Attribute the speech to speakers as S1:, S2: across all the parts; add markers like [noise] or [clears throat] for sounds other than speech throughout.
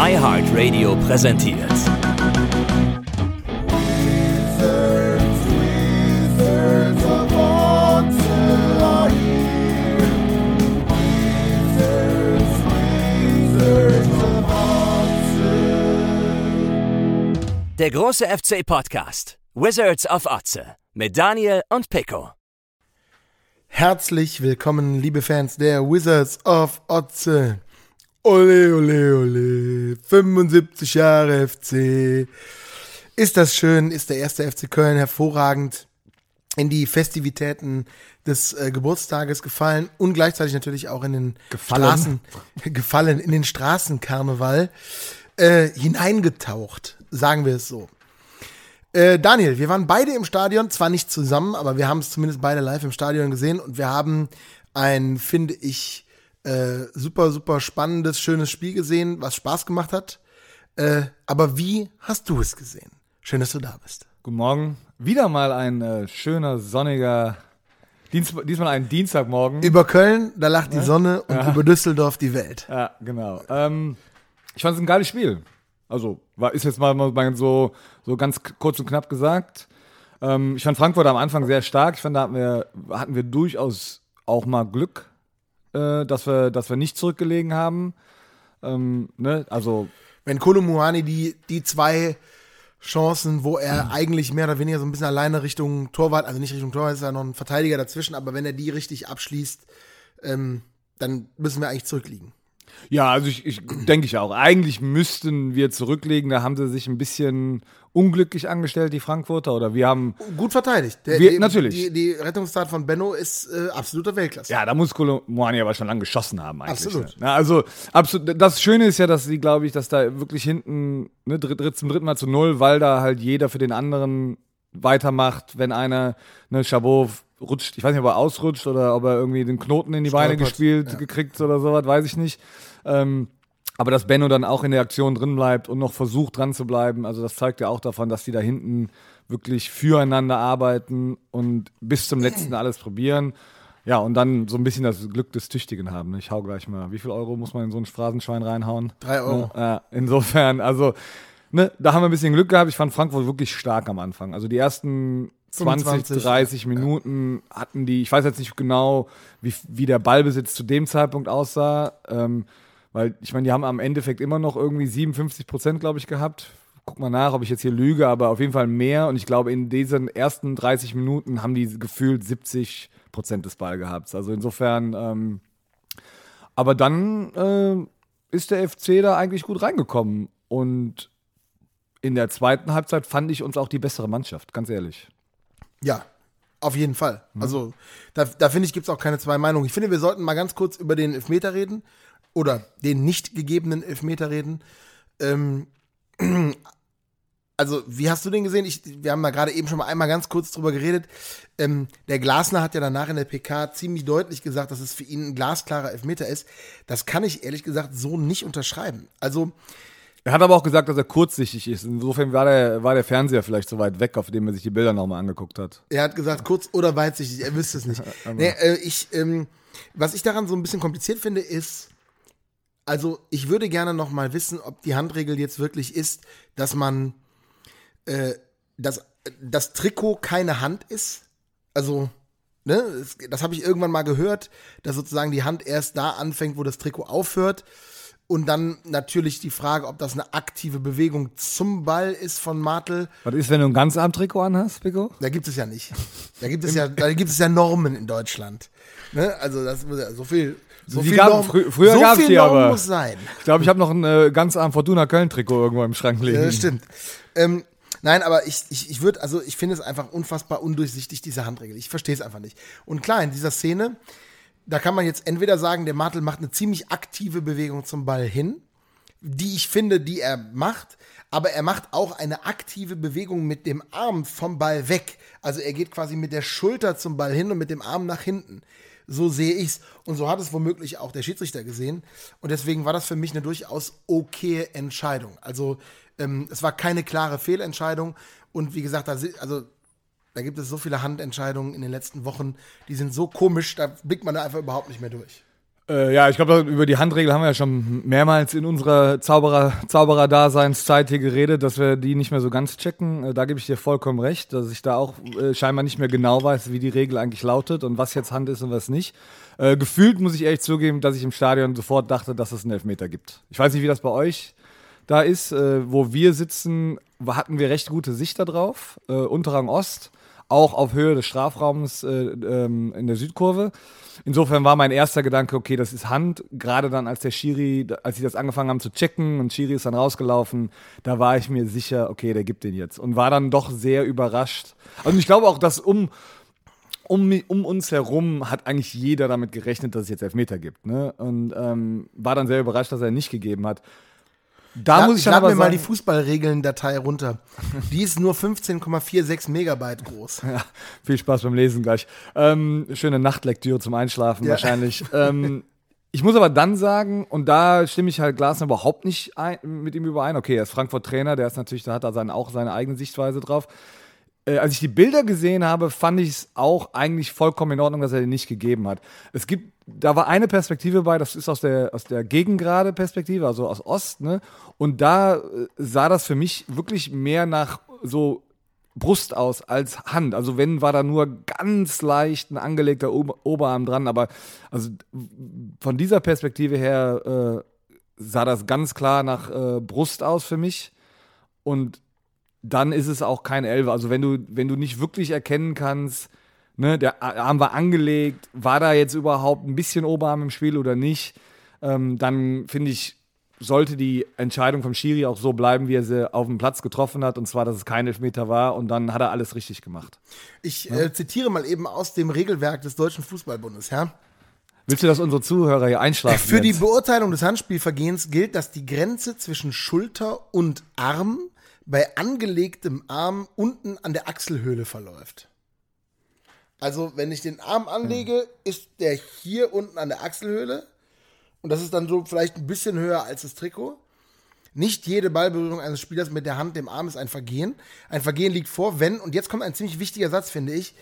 S1: iHeartRadio präsentiert. Der große FC Podcast. Wizards of Otze. Mit Daniel und Pico.
S2: Herzlich willkommen, liebe Fans der Wizards of Otze. Ole, ole, ole. 75 Jahre FC. Ist das schön? Ist der erste FC Köln hervorragend in die Festivitäten des äh, Geburtstages gefallen und gleichzeitig natürlich auch in den
S3: Gefallen?
S2: Straßen [laughs] gefallen in den Straßenkarneval äh, hineingetaucht, sagen wir es so. Äh, Daniel, wir waren beide im Stadion, zwar nicht zusammen, aber wir haben es zumindest beide live im Stadion gesehen und wir haben ein, finde ich, äh, super, super spannendes, schönes Spiel gesehen, was Spaß gemacht hat. Äh, aber wie hast du es gesehen? Schön, dass du da bist.
S3: Guten Morgen. Wieder mal ein äh, schöner, sonniger, Dienst, diesmal ein Dienstagmorgen.
S2: Über Köln, da lacht die Sonne und über Düsseldorf die Welt.
S3: ja, genau. Ähm, ich fand es ein geiles Spiel. Also, war, ist jetzt mal, mal so, so ganz kurz und knapp gesagt. Ähm, ich fand Frankfurt am Anfang sehr stark. Ich fand, da hatten wir, hatten wir durchaus auch mal Glück, äh, dass, wir, dass wir nicht zurückgelegen haben. Ähm, ne? Also,
S2: Wenn Kolomuani die, die zwei Chancen, wo er eigentlich mehr oder weniger so ein bisschen alleine Richtung Torwart, also nicht Richtung Torwart, ist ja noch ein Verteidiger dazwischen, aber wenn er die richtig abschließt, ähm, dann müssen wir eigentlich zurückliegen.
S3: Ja, also ich, ich denke ich auch. Eigentlich müssten wir zurücklegen. Da haben sie sich ein bisschen unglücklich angestellt, die Frankfurter. Oder wir haben.
S2: Gut verteidigt. Der,
S3: Wir-
S2: die,
S3: natürlich.
S2: Die, die Rettungstat von Benno ist äh, absoluter Weltklasse.
S3: Ja, da muss Kolomoani aber schon lange geschossen haben eigentlich.
S2: Absolut.
S3: Ne? Also absolut. Das Schöne ist ja, dass sie, glaube ich, dass da wirklich hinten ne, dritt, dritt, zum dritten Mal zu null, weil da halt jeder für den anderen weitermacht, wenn einer, ne, Chabot rutscht, ich weiß nicht, ob er ausrutscht oder ob er irgendwie den Knoten in die Beine
S2: Stolpert,
S3: gespielt,
S2: ja.
S3: gekriegt oder sowas, weiß ich nicht. Ähm, aber dass Benno dann auch in der Aktion drin bleibt und noch versucht dran zu bleiben, also das zeigt ja auch davon, dass die da hinten wirklich füreinander arbeiten und bis zum letzten alles probieren. Ja, und dann so ein bisschen das Glück des Tüchtigen haben. Ich hau gleich mal, wie viel Euro muss man in so ein Phrasenschwein reinhauen?
S2: Drei Euro.
S3: Ja, insofern, also, ne, da haben wir ein bisschen Glück gehabt. Ich fand Frankfurt wirklich stark am Anfang. Also die ersten 20,
S2: 25,
S3: 30 Minuten hatten die, ich weiß jetzt nicht genau, wie, wie der Ballbesitz zu dem Zeitpunkt aussah, ähm, weil ich meine, die haben am Endeffekt immer noch irgendwie 57 Prozent, glaube ich, gehabt. Guck mal nach, ob ich jetzt hier lüge, aber auf jeden Fall mehr. Und ich glaube, in diesen ersten 30 Minuten haben die gefühlt 70 Prozent des Ball gehabt. Also insofern, ähm, aber dann äh, ist der FC da eigentlich gut reingekommen. Und in der zweiten Halbzeit fand ich uns auch die bessere Mannschaft, ganz ehrlich.
S2: Ja, auf jeden Fall.
S3: Mhm.
S2: Also, da, da finde ich, gibt es auch keine zwei Meinungen. Ich finde, wir sollten mal ganz kurz über den Elfmeter reden oder den nicht gegebenen Elfmeter reden. Ähm, [clears throat] also, wie hast du den gesehen? Ich, wir haben da gerade eben schon mal einmal ganz kurz drüber geredet. Ähm, der Glasner hat ja danach in der PK ziemlich deutlich gesagt, dass es für ihn ein glasklarer Elfmeter ist. Das kann ich ehrlich gesagt so nicht unterschreiben. Also,
S3: Er hat aber auch gesagt, dass er kurzsichtig ist. Insofern war der, war der Fernseher vielleicht so weit weg, auf dem er sich die Bilder nochmal angeguckt hat.
S2: Er hat gesagt, kurz oder weitsichtig, er wüsste es nicht. [laughs] nee, äh, ich, ähm, was ich daran so ein bisschen kompliziert finde, ist, also ich würde gerne noch mal wissen, ob die Handregel jetzt wirklich ist, dass man, äh, dass das Trikot keine Hand ist. Also, ne, es- das habe ich irgendwann mal gehört, dass sozusagen die Hand erst da anfängt, wo das Trikot aufhört. Und dann natürlich die Frage, ob das eine aktive Bewegung zum Ball ist von Martel.
S3: Was ist, wenn du ein ganz Trikot anhast, Pico?
S2: Da gibt es ja nicht. Da gibt es ja, da gibt es ja Normen in Deutschland. Ne? Also das muss ja so viel. So
S3: Die
S2: viel
S3: gab-
S2: Norm,
S3: frü- früher
S2: so
S3: gab's
S2: viel
S3: die
S2: Norm
S3: aber.
S2: muss sein.
S3: Ich glaube, ich habe noch ein äh, ganz arm Fortuna Köln-Trikot irgendwo im Schrank liegen.
S2: Ja, stimmt. Ähm, nein, aber ich, ich, ich würde, also ich finde es einfach unfassbar undurchsichtig, diese Handregel. Ich verstehe es einfach nicht. Und klar, in dieser Szene, da kann man jetzt entweder sagen, der Martel macht eine ziemlich aktive Bewegung zum Ball hin, die ich finde, die er macht, aber er macht auch eine aktive Bewegung mit dem Arm vom Ball weg. Also er geht quasi mit der Schulter zum Ball hin und mit dem Arm nach hinten. So sehe ich's. Und so hat es womöglich auch der Schiedsrichter gesehen. Und deswegen war das für mich eine durchaus okaye Entscheidung. Also ähm, es war keine klare Fehlentscheidung. Und wie gesagt, also, da gibt es so viele Handentscheidungen in den letzten Wochen, die sind so komisch, da blickt man da einfach überhaupt nicht mehr durch.
S3: Äh, ja, ich glaube, über die Handregel haben wir ja schon mehrmals in unserer Zauberer, Zauberer-Daseinszeit hier geredet, dass wir die nicht mehr so ganz checken. Äh, da gebe ich dir vollkommen recht, dass ich da auch äh, scheinbar nicht mehr genau weiß, wie die Regel eigentlich lautet und was jetzt Hand ist und was nicht. Äh, gefühlt muss ich ehrlich zugeben, dass ich im Stadion sofort dachte, dass es einen Elfmeter gibt. Ich weiß nicht, wie das bei euch da ist. Äh, wo wir sitzen, hatten wir recht gute Sicht darauf. Äh, Unterrang Ost auch auf Höhe des Strafraums äh, ähm, in der Südkurve. Insofern war mein erster Gedanke, okay, das ist Hand. Gerade dann, als der Schiri, als sie das angefangen haben zu checken und Schiri ist dann rausgelaufen, da war ich mir sicher, okay, der gibt den jetzt. Und war dann doch sehr überrascht. Also ich glaube auch, dass um, um, um uns herum hat eigentlich jeder damit gerechnet, dass es jetzt Elfmeter gibt. Ne? Und ähm, war dann sehr überrascht, dass er nicht gegeben hat.
S2: Da muss ich dann aber mir mal die Fußballregeln-Datei runter. Die ist nur 15,46 Megabyte groß. [laughs]
S3: Ja, viel Spaß beim Lesen gleich. Ähm, schöne Nachtlektüre zum Einschlafen ja. wahrscheinlich. ähm, [laughs] ich muss aber dann sagen, und da stimme ich halt Glasner überhaupt nicht ein, mit ihm überein. Okay, er ist Frankfurt-Trainer, der ist natürlich, da hat er seine, auch seine eigene Sichtweise drauf. Äh, als ich die Bilder gesehen habe, fand ich es auch eigentlich vollkommen in Ordnung, dass er den nicht gegeben hat. Es gibt, da war eine Perspektive bei, das ist aus der, aus der gegengrade Perspektive, also aus Ost, ne? Und da äh, sah das für mich wirklich mehr nach so Brust aus als Hand. Also wenn war da nur ganz leicht ein angelegter Ober Oberarm dran, aber also von dieser Perspektive her äh, sah das ganz klar nach äh, Brust aus für mich. Und dann ist es auch kein Elfer. Also wenn du, wenn du nicht wirklich erkennen kannst, ne, der Arm war angelegt, war da jetzt überhaupt ein bisschen Oberarm im Spiel oder nicht, ähm, dann finde ich, sollte die Entscheidung vom Schiri auch so bleiben, wie er sie auf dem Platz getroffen hat, und zwar, dass es kein Elfmeter war, und dann hat er alles richtig gemacht.
S2: Ich ja? äh, zitiere mal eben aus dem Regelwerk des Deutschen Fußballbundes, ja.
S3: Willst du, dass unsere Zuhörer hier einschlafen?
S2: Für jetzt? die Beurteilung des Handspielvergehens gilt, dass die Grenze zwischen Schulter und Arm bei angelegtem Arm unten an der Achselhöhle verläuft. Also, wenn ich den Arm anlege, ist der hier unten an der Achselhöhle. Und das ist dann so vielleicht ein bisschen höher als das Trikot. Nicht jede Ballberührung eines Spielers mit der Hand dem Arm ist ein Vergehen. Ein Vergehen liegt vor, wenn, und jetzt kommt ein ziemlich wichtiger Satz, finde ich,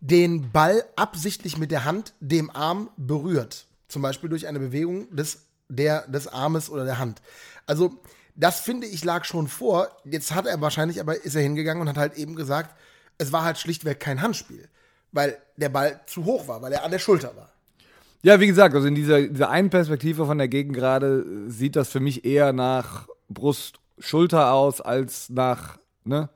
S2: den Ball absichtlich mit der Hand dem Arm berührt. Zum Beispiel durch eine Bewegung des, der, des Armes oder der Hand. Also, das finde ich lag schon vor. Jetzt hat er wahrscheinlich, aber ist er hingegangen und hat halt eben gesagt, es war halt schlichtweg kein Handspiel, weil der Ball zu hoch war, weil er an der Schulter war.
S3: Ja, wie gesagt, also in dieser, dieser einen Perspektive von der Gegend gerade sieht das für mich eher nach Brust-Schulter aus als nach, ne,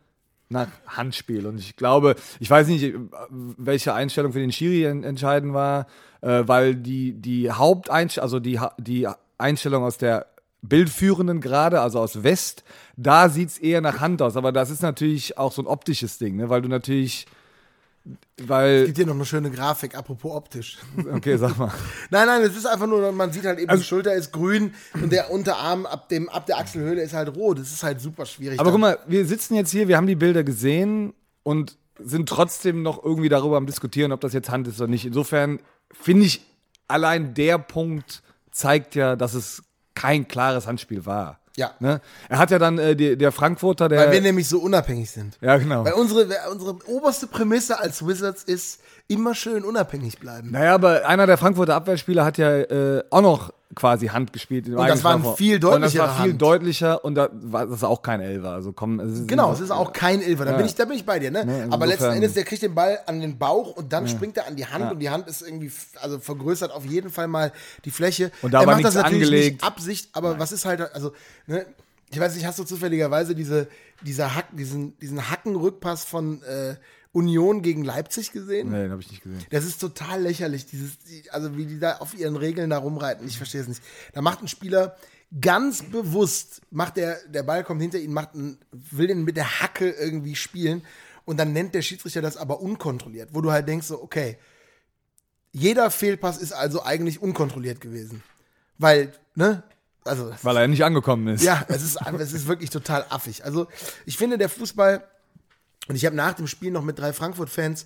S3: nach Handspiel. Und ich glaube, ich weiß nicht, welche Einstellung für den Schiri entscheiden war, äh, weil die, die Haupteinstellung, also die, die Einstellung aus der Bildführenden gerade, also aus West, da sieht es eher nach Hand aus. Aber das ist natürlich auch so ein optisches Ding, ne? weil du natürlich. Weil
S2: es gibt hier noch eine schöne Grafik, apropos optisch. [laughs]
S3: Okay, sag mal.
S2: nein, nein, es ist einfach nur, man sieht halt eben, also, die Schulter ist grün und der Unterarm ab, dem, ab der Achselhöhle ist halt rot. Das ist halt super schwierig.
S3: Aber dann. guck mal, wir sitzen jetzt hier, wir haben die Bilder gesehen und sind trotzdem noch irgendwie darüber am Diskutieren, ob das jetzt Hand ist oder nicht. Insofern finde ich, allein der Punkt zeigt ja, dass es kein klares Handspiel war.
S2: Ja.
S3: Ne? Er hat ja dann äh, die, der Frankfurter, der.
S2: Weil wir nämlich so unabhängig sind.
S3: Ja, genau.
S2: Weil unsere, unsere oberste Prämisse als Wizards ist, immer schön unabhängig bleiben.
S3: Naja, aber einer der Frankfurter Abwehrspieler hat ja äh, auch noch quasi Hand gespielt.
S2: Und das war ein viel deutlicher. Und das
S3: war viel Hand. deutlicher und da war das ist auch kein Elfer. Also komm,
S2: es genau, es ist auch kein Elfer. Da ja. bin ich, da bin ich bei dir. Ne? Ja, Aber letzten Endes, der kriegt den Ball an den Bauch und dann ja. springt er an die Hand und die Hand ist irgendwie, also vergrößert auf jeden Fall mal die Fläche.
S3: Und da er war macht das natürlich angelegt. nicht
S2: Absicht, aber Nein. was ist halt, also ne, ich weiß nicht, hast du zufälligerweise diese, dieser Hack, diesen, diesen Hackenrückpass von äh, Union gegen Leipzig gesehen?
S3: Nee, den habe ich nicht gesehen.
S2: Das ist total lächerlich, dieses, also wie die da auf ihren Regeln da rumreiten. Ich verstehe es nicht. Da macht ein Spieler ganz bewusst, macht der, der Ball kommt hinter ihn, macht einen, will den mit der Hacke irgendwie spielen und dann nennt der Schiedsrichter das aber unkontrolliert, wo du halt denkst so, okay, jeder Fehlpass ist also eigentlich unkontrolliert gewesen. Weil, ne? Also,
S3: Weil er nicht angekommen ist.
S2: Ja, es ist, es ist wirklich total affig. Also, ich finde, der Fußball und ich habe nach dem Spiel noch mit drei Frankfurt-Fans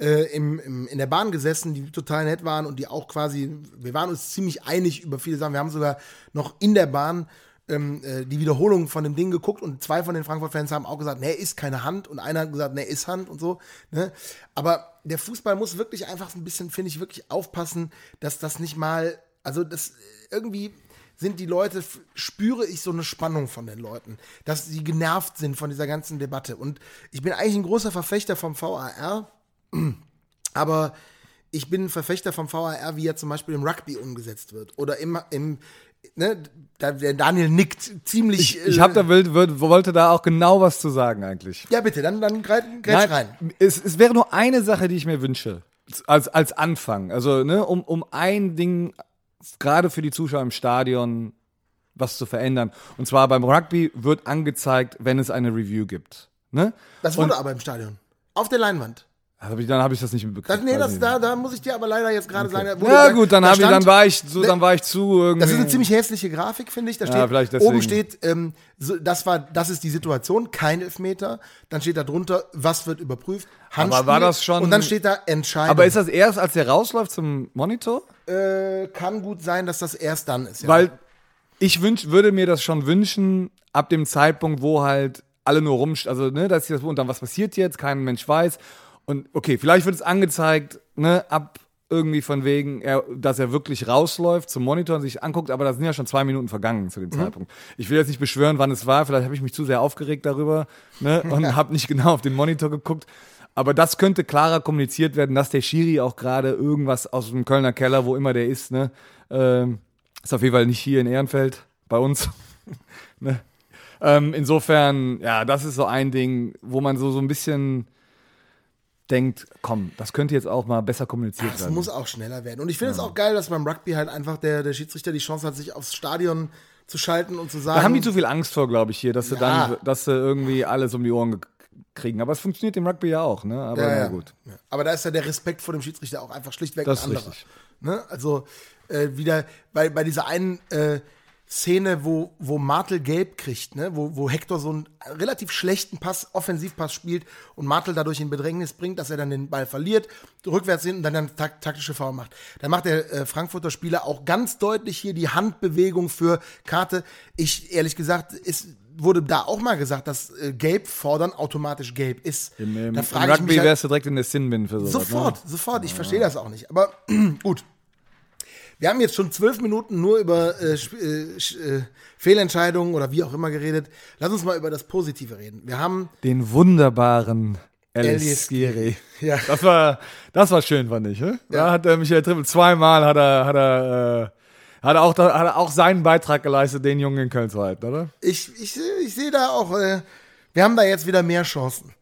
S2: äh, im, im, in der Bahn gesessen, die total nett waren und die auch quasi, wir waren uns ziemlich einig über viele Sachen. Wir haben sogar noch in der Bahn ähm, äh, die Wiederholung von dem Ding geguckt und zwei von den Frankfurt-Fans haben auch gesagt, nee, ist keine Hand und einer hat gesagt, nee, ist Hand und so. Ne? Aber der Fußball muss wirklich einfach ein bisschen, finde ich, wirklich aufpassen, dass das nicht mal Also das irgendwie sind die Leute, spüre ich so eine Spannung von den Leuten, dass sie genervt sind von dieser ganzen Debatte. Und ich bin eigentlich ein großer Verfechter vom VAR, [clears throat] aber ich bin ein Verfechter vom VAR, wie er zum Beispiel im Rugby umgesetzt wird. Oder im, im ne, da, der Daniel nickt ziemlich.
S3: Ich
S2: äh,
S3: hab da, will, will, wollte da auch genau was zu sagen eigentlich.
S2: Ja, bitte, dann, dann greift greif rein.
S3: Es, es wäre nur eine Sache, die ich mir wünsche. Als, als Anfang. Also, ne, um, um ein Ding, gerade für die Zuschauer im Stadion, was zu verändern. Und zwar beim Rugby wird angezeigt, wenn es eine Review gibt. Ne?
S2: Das wurde aber im Stadion. Auf der Leinwand.
S3: Dann habe ich das nicht mitbekommen.
S2: Das, nee, das, da, da muss ich dir aber leider jetzt gerade sagen. da wurde
S3: Ja gut, dann,
S2: da
S3: hab ich, dann
S2: stand-
S3: war ich so, dann war ich zu irgendwie.
S2: Das ist eine ziemlich hässliche Grafik, finde ich. Da steht,
S3: deswegen.
S2: oben steht, ähm, so, das war, das ist die Situation, kein Elfmeter. Dann steht da drunter, was wird überprüft? Handspiel.
S3: war das schon-
S2: Und dann steht da Entscheidung.
S3: Aber ist das erst, als der rausläuft zum Monitor?
S2: äh, kann gut sein, dass das erst dann ist. Ja.
S3: Weil ich wünsch, würde mir das schon wünschen, ab dem Zeitpunkt, wo halt alle nur rum, also ne, dass das und dann was passiert jetzt, kein Mensch weiß. Und okay, vielleicht wird es angezeigt, ne, ab irgendwie von wegen, er, dass er wirklich rausläuft zum Monitor und sich anguckt, aber da sind ja schon zwei Minuten vergangen zu dem Zeitpunkt. Ich will jetzt nicht beschwören, wann es war, vielleicht habe ich mich zu sehr aufgeregt darüber ne, [laughs] und habe nicht genau auf den Monitor geguckt. Aber das könnte klarer kommuniziert werden, dass der Schiri auch gerade irgendwas aus dem Kölner Keller, wo immer der ist, ne, ähm, ist auf jeden Fall nicht hier in Ehrenfeld bei uns. [laughs] ne? ähm, insofern, ja, das ist so ein Ding, wo man so, so ein bisschen denkt, komm, das könnte jetzt auch mal besser kommuniziert
S2: Das
S3: werden.
S2: muss auch schneller werden. Und ich finde es auch geil, dass beim Rugby halt einfach der, der Schiedsrichter die Chance hat, sich aufs Stadion zu schalten und zu sagen.
S3: Da haben die zu viel Angst vor, glaube ich, hier, dass sie
S2: Ja.
S3: dann, dass sie irgendwie alles um die Ohren ge- kriegen. Aber es funktioniert im Rugby ja auch, ne? Aber
S2: Ja,
S3: na
S2: ja.
S3: gut.
S2: Ja. Aber da ist ja der Respekt vor dem Schiedsrichter auch einfach schlichtweg
S3: Das
S2: ein anderer.
S3: richtig.
S2: Ne? Also äh, wieder bei, bei dieser einen äh, Szene, wo, wo Martel gelb kriegt, ne? wo, wo Hector so einen relativ schlechten Pass, Offensivpass spielt und Martel dadurch in Bedrängnis bringt, dass er dann den Ball verliert, rückwärts hin und dann dann tak taktische Foul macht. Dann macht der äh, Frankfurter Spieler auch ganz deutlich hier die Handbewegung für Karte. Ich, ehrlich gesagt, ist wurde da auch mal gesagt, dass äh, Gelb fordern automatisch gelb ist.
S3: Im, im,
S2: da
S3: im Rugby
S2: mich halt,
S3: wärst du direkt in der Sin-Bin für sowas.
S2: Sofort,
S3: Ne?
S2: sofort. Ich verstehe das auch nicht. Aber [clears throat] gut. Wir haben jetzt schon zwölf Minuten nur über äh, äh, äh, Fehlentscheidungen oder wie auch immer geredet. Lass uns mal über das Positive reden. Wir haben,
S3: Den wunderbaren
S2: Elias
S3: Giri. [laughs]
S2: ja,
S3: Das war, das war schön, fand ich. Ne? Da hat der Michael Trippel zweimal hat er, hat er, äh, hat er auch, hat er auch seinen Beitrag geleistet, den Jungen in Köln zu halten, oder?
S2: ich, ich, ich sehe da auch, äh, wir haben da jetzt wieder mehr Chancen.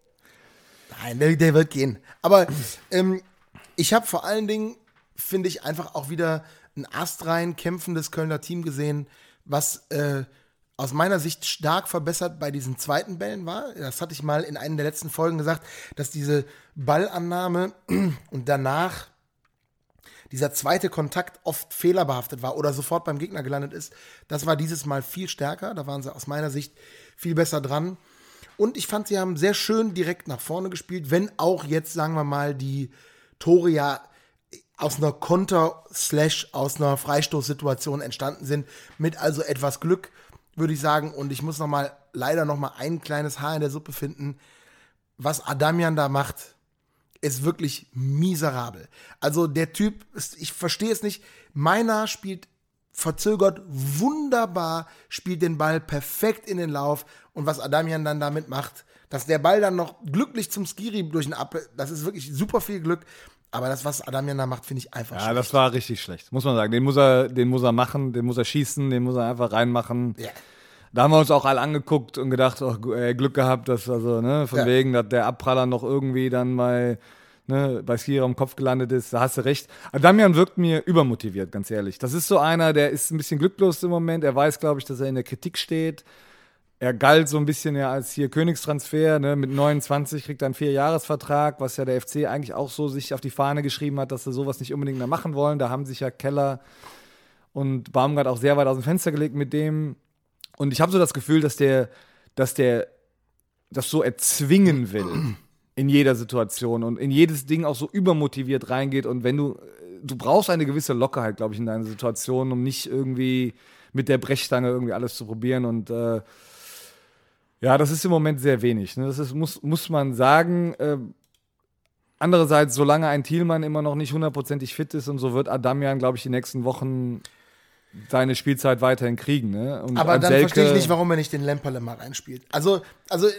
S2: Nein, der, der wird gehen. Aber ähm, ich habe vor allen Dingen, finde ich, einfach auch wieder ein astrein kämpfendes Kölner Team gesehen, was äh, aus meiner Sicht stark verbessert bei diesen zweiten Bällen war. Das hatte ich mal in einer der letzten Folgen gesagt, dass diese Ballannahme [clears throat] und danach dieser zweite Kontakt oft fehlerbehaftet war oder sofort beim Gegner gelandet ist. Das war dieses Mal viel stärker. Da waren sie aus meiner Sicht viel besser dran. Und ich fand, sie haben sehr schön direkt nach vorne gespielt, wenn auch jetzt, sagen wir mal, die Tore ja aus einer Konter- slash aus einer Freistoßsituation entstanden sind, mit also etwas Glück, würde ich sagen. Und ich muss noch mal leider noch mal ein kleines Haar in der Suppe finden. Was Adamian da macht, ist wirklich miserabel. Also der Typ, ich verstehe es nicht. Meiner spielt verzögert wunderbar, spielt den Ball perfekt in den Lauf und was Adamian dann damit macht, dass der Ball dann noch glücklich zum Skiri durch den Ab, das ist wirklich super viel Glück. Aber das, was Adamian da macht, finde ich einfach
S3: Ja, das war richtig schlecht, muss man sagen. Den muss er, den muss er machen, den muss er schießen, den muss er einfach reinmachen.
S2: Ja.
S3: Da haben wir uns auch alle angeguckt und gedacht, oh, gu- äh, Glück gehabt, dass also, ne, von
S2: Ja.
S3: wegen, dass der Abpraller noch irgendwie dann bei, ne, bei Skira am Kopf gelandet ist. Da hast du recht. Adamian wirkt mir übermotiviert, ganz ehrlich. Das ist so einer, der ist ein bisschen glücklos im Moment. Er weiß, glaube ich, dass er in der Kritik steht. Er galt so ein bisschen ja als hier Königstransfer, ne? mit 29 kriegt er einen Vierjahresvertrag, was ja der FC eigentlich auch so sich auf die Fahne geschrieben hat, dass sie sowas nicht unbedingt mehr machen wollen. Da haben sich ja Keller und Baumgart auch sehr weit aus dem Fenster gelegt mit dem. Und ich habe so das Gefühl, dass der, dass der das so erzwingen will in jeder Situation und in jedes Ding auch so übermotiviert reingeht. Und wenn du, du brauchst eine gewisse Lockerheit, glaube ich, in deiner Situation, um nicht irgendwie mit der Brechstange irgendwie alles zu probieren. Und äh, ja, das ist im Moment sehr wenig. Ne? Das ist, muss, muss man sagen. Äh, andererseits, solange ein Thielmann immer noch nicht hundertprozentig fit ist und so wird Adamian, glaube ich, die nächsten Wochen seine Spielzeit weiterhin kriegen. Ne?
S2: Aber dann
S3: Selke-
S2: verstehe ich nicht, warum er nicht den Lemperle mal reinspielt. Also, also äh,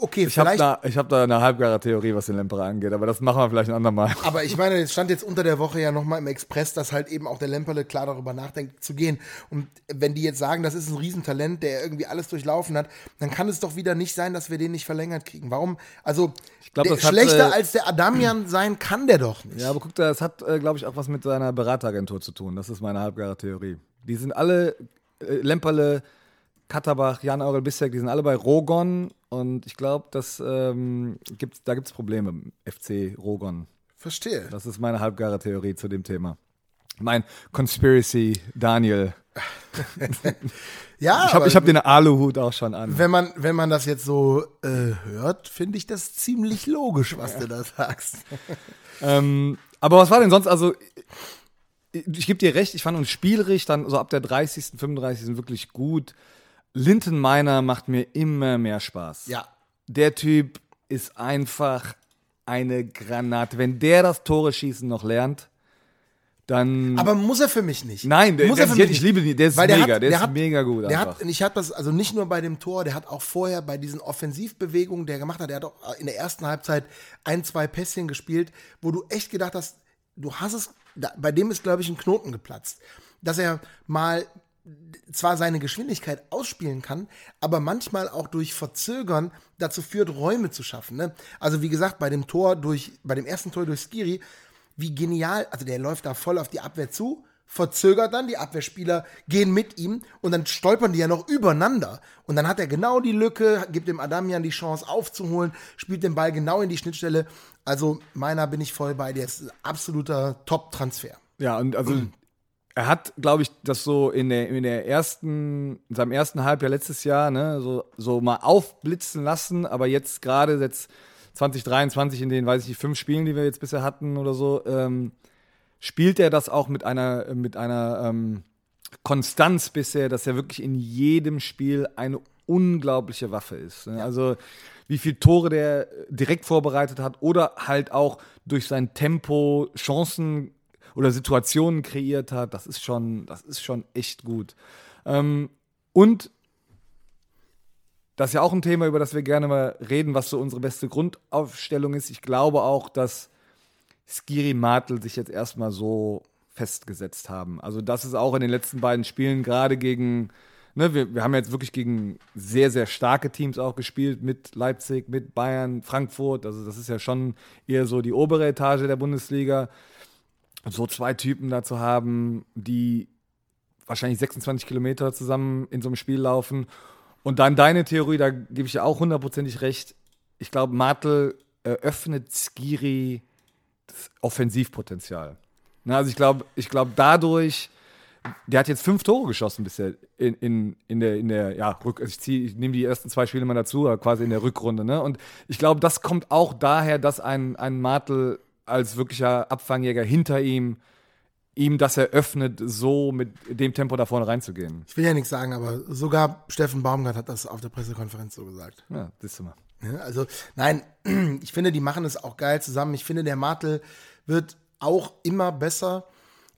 S2: okay,
S3: Ich habe
S2: vielleicht.
S3: da, ich hab da eine halbgare Theorie, was den Lemperer angeht, aber das machen wir vielleicht ein andermal.
S2: Aber ich meine, es stand jetzt unter der Woche ja nochmal im Express, dass halt eben auch der Lemperle klar darüber nachdenkt, zu gehen. Und wenn die jetzt sagen, das ist ein Riesentalent, der irgendwie alles durchlaufen hat, dann kann es doch wieder nicht sein, dass wir den nicht verlängert kriegen. Warum? Also,
S3: glaub,
S2: der,
S3: das hat,
S2: schlechter
S3: äh,
S2: als der Adamian sein kann der doch nicht.
S3: Ja, aber guck da, das hat, äh, glaube ich, auch was mit seiner Berateragentur zu tun. Das ist meine halbgare Theorie. Die sind alle, äh, Lemperle, Katterbach, Jan Aurel Bissek, die sind alle bei Rogon und ich glaube, das ähm, gibt's, da gibt es Probleme im FC Rogon.
S2: Verstehe.
S3: Das ist meine halbgare Theorie zu dem Thema. Mein Conspiracy Daniel.
S2: Ja, [laughs]
S3: Ich habe hab den Aluhut auch schon an.
S2: wenn man, wenn man das jetzt so äh, hört, finde ich das ziemlich logisch, was du da sagst. [laughs]
S3: Ähm, aber was war denn sonst? Also, ich, ich gebe dir recht, ich fand uns spielerisch dann so ab der 30., 35. wirklich gut. Linton Miner macht mir immer mehr Spaß.
S2: Ja.
S3: Der Typ ist einfach eine Granate. Wenn der das Tore schießen noch lernt, dann.
S2: Aber muss er für mich nicht.
S3: Nein, der-
S2: muss
S3: der-
S2: er für
S3: ich
S2: mich
S3: liebe
S2: nicht.
S3: die- der ist
S2: Weil
S3: mega,
S2: hat,
S3: der ist
S2: hat,
S3: mega gut
S2: Der
S3: einfach.
S2: hat, ich habe das also nicht nur bei dem Tor, der hat auch vorher bei diesen Offensivbewegungen, der gemacht hat, der hat auch in der ersten Halbzeit ein, zwei Pässchen gespielt, wo du echt gedacht hast, du hast es, bei dem ist glaube ich ein Knoten geplatzt, dass er mal zwar seine Geschwindigkeit ausspielen kann, aber manchmal auch durch Verzögern dazu führt, Räume zu schaffen. Ne? Also wie gesagt, bei dem Tor durch, bei dem ersten Tor durch Skiri, wie genial, also der läuft da voll auf die Abwehr zu, verzögert dann, die Abwehrspieler gehen mit ihm und dann stolpern die ja noch übereinander. Und dann hat er genau die Lücke, gibt dem Adamian die Chance aufzuholen, spielt den Ball genau in die Schnittstelle. Also meiner bin ich voll bei, der ist ein absoluter Top-Transfer.
S3: Ja, und also [clears throat] er hat, glaube ich, das so in der, in der ersten, in seinem ersten Halbjahr letztes Jahr, ne, so, so mal aufblitzen lassen, aber jetzt gerade jetzt 2023 in den, weiß ich nicht, fünf Spielen, die wir jetzt bisher hatten oder so, ähm, spielt er das auch mit einer, mit einer ähm, Konstanz bisher, dass er wirklich in jedem Spiel eine unglaubliche Waffe ist. Ne? Also wie viele Tore der direkt vorbereitet hat oder halt auch durch sein Tempo Chancen oder Situationen kreiert hat, das ist schon, das ist schon echt gut. Ähm, und das ist ja auch ein Thema, über das wir gerne mal reden, was so unsere beste Grundaufstellung ist. Ich glaube auch, dass Skiri Martel sich jetzt erstmal so festgesetzt haben. Also das ist auch in den letzten beiden Spielen gerade gegen, ne, wir, wir haben jetzt wirklich gegen sehr, sehr starke Teams auch gespielt, mit Leipzig, mit Bayern, Frankfurt. Also das ist ja schon eher so die obere Etage der Bundesliga. So zwei Typen da zu haben, die wahrscheinlich 26 Kilometer zusammen in so einem Spiel laufen. Und dann deine Theorie, da gebe ich ja auch hundertprozentig recht. Ich glaube, Martel eröffnet Skiri das Offensivpotenzial. Na, also ich glaube, ich glaube dadurch, der hat jetzt fünf Tore geschossen bisher in, in, in der, in der, ja, Rück, also ich, ich nehme die ersten zwei Spiele mal dazu, quasi in der Rückrunde, ne? Und ich glaube, das kommt auch daher, dass ein, ein Martel als wirklicher Abfangjäger hinter ihm ihm das eröffnet, so mit dem Tempo da vorne reinzugehen.
S2: Ich will ja nichts sagen, aber sogar Steffen Baumgart hat das auf der Pressekonferenz so gesagt.
S3: Ja, siehst du mal.
S2: Also, nein, [clears throat] ich finde, die machen es auch geil zusammen. Ich finde, der Martel wird auch immer besser.